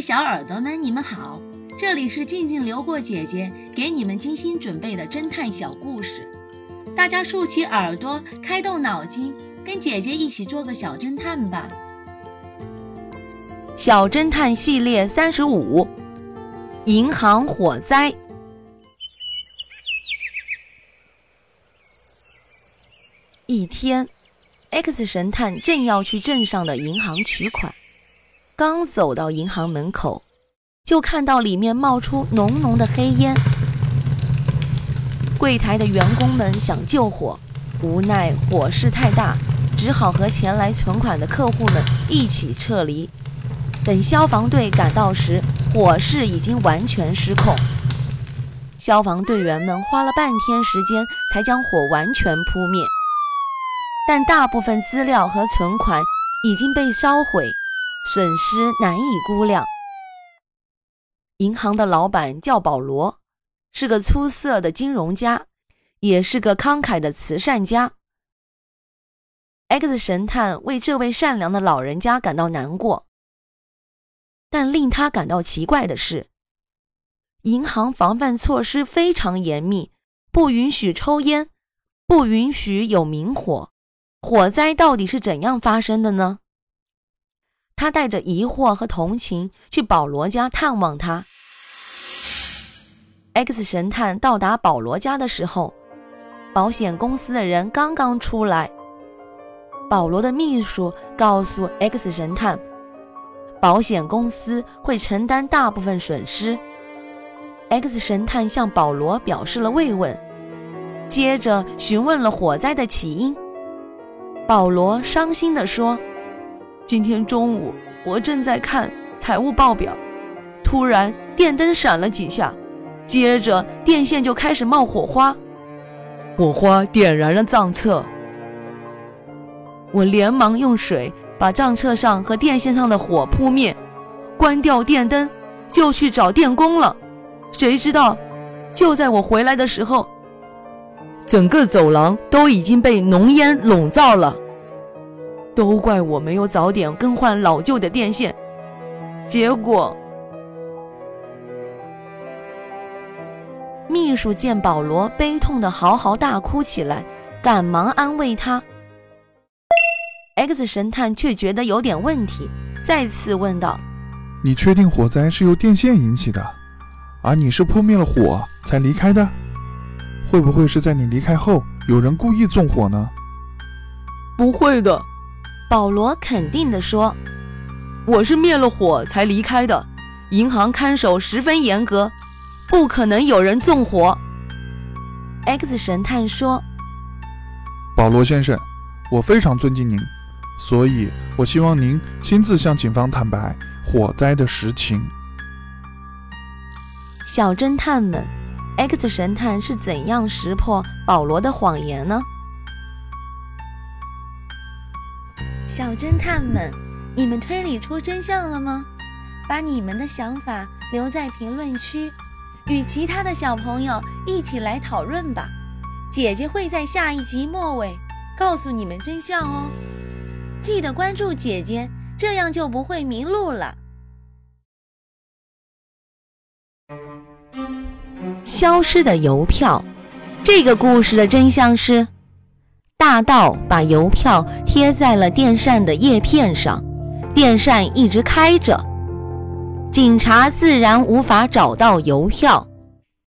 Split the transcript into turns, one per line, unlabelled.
小耳朵们，你们好，这里是静静流过姐姐给你们精心准备的侦探小故事，大家竖起耳朵，开动脑筋，跟姐姐一起做个小侦探吧。
小侦探系列三十五，银行火灾。一天，X 神探正要去镇上的银行取款。刚走到银行门口，就看到里面冒出浓浓的黑烟。柜台的员工们想救火，无奈火势太大，只好和前来存款的客户们一起撤离。等消防队赶到时，火势已经完全失控。消防队员们花了半天时间才将火完全扑灭，但大部分资料和存款已经被烧毁。损失难以估量。银行的老板叫保罗，是个出色的金融家，也是个慷慨的慈善家。X 神探为这位善良的老人家感到难过，但令他感到奇怪的是，银行防范措施非常严密，不允许抽烟，不允许有明火。火灾到底是怎样发生的呢？他带着疑惑和同情去保罗家探望他。X 神探到达保罗家的时候，保险公司的人刚刚出来。保罗的秘书告诉 X 神探，保险公司会承担大部分损失。X 神探向保罗表示了慰问，接着询问了火灾的起因。保罗伤心地说。今天中午，我正在看财务报表，突然电灯闪了几下，接着电线就开始冒火花，火花点燃了账册。我连忙用水把账册上和电线上的火扑灭，关掉电灯，就去找电工了。谁知道，就在我回来的时候，整个走廊都已经被浓烟笼罩了。都怪我没有早点更换老旧的电线，结果秘书见保罗悲痛的嚎嚎大哭起来，赶忙安慰他。X 神探却觉得有点问题，再次问道：“
你确定火灾是由电线引起的，而你是扑灭了火才离开的？会不会是在你离开后有人故意纵火呢？”“
不会的。”保罗肯定地说：“我是灭了火才离开的，银行看守十分严格，不可能有人纵火。”X 神探说：“
保罗先生，我非常尊敬您，所以我希望您亲自向警方坦白火灾的实情。”
小侦探们，X 神探是怎样识破保罗的谎言呢？
小侦探们，你们推理出真相了吗？把你们的想法留在评论区，与其他的小朋友一起来讨论吧。姐姐会在下一集末尾告诉你们真相哦。记得关注姐姐，这样就不会迷路了。
消失的邮票，这个故事的真相是。大盗把邮票贴在了电扇的叶片上，电扇一直开着，警察自然无法找到邮票。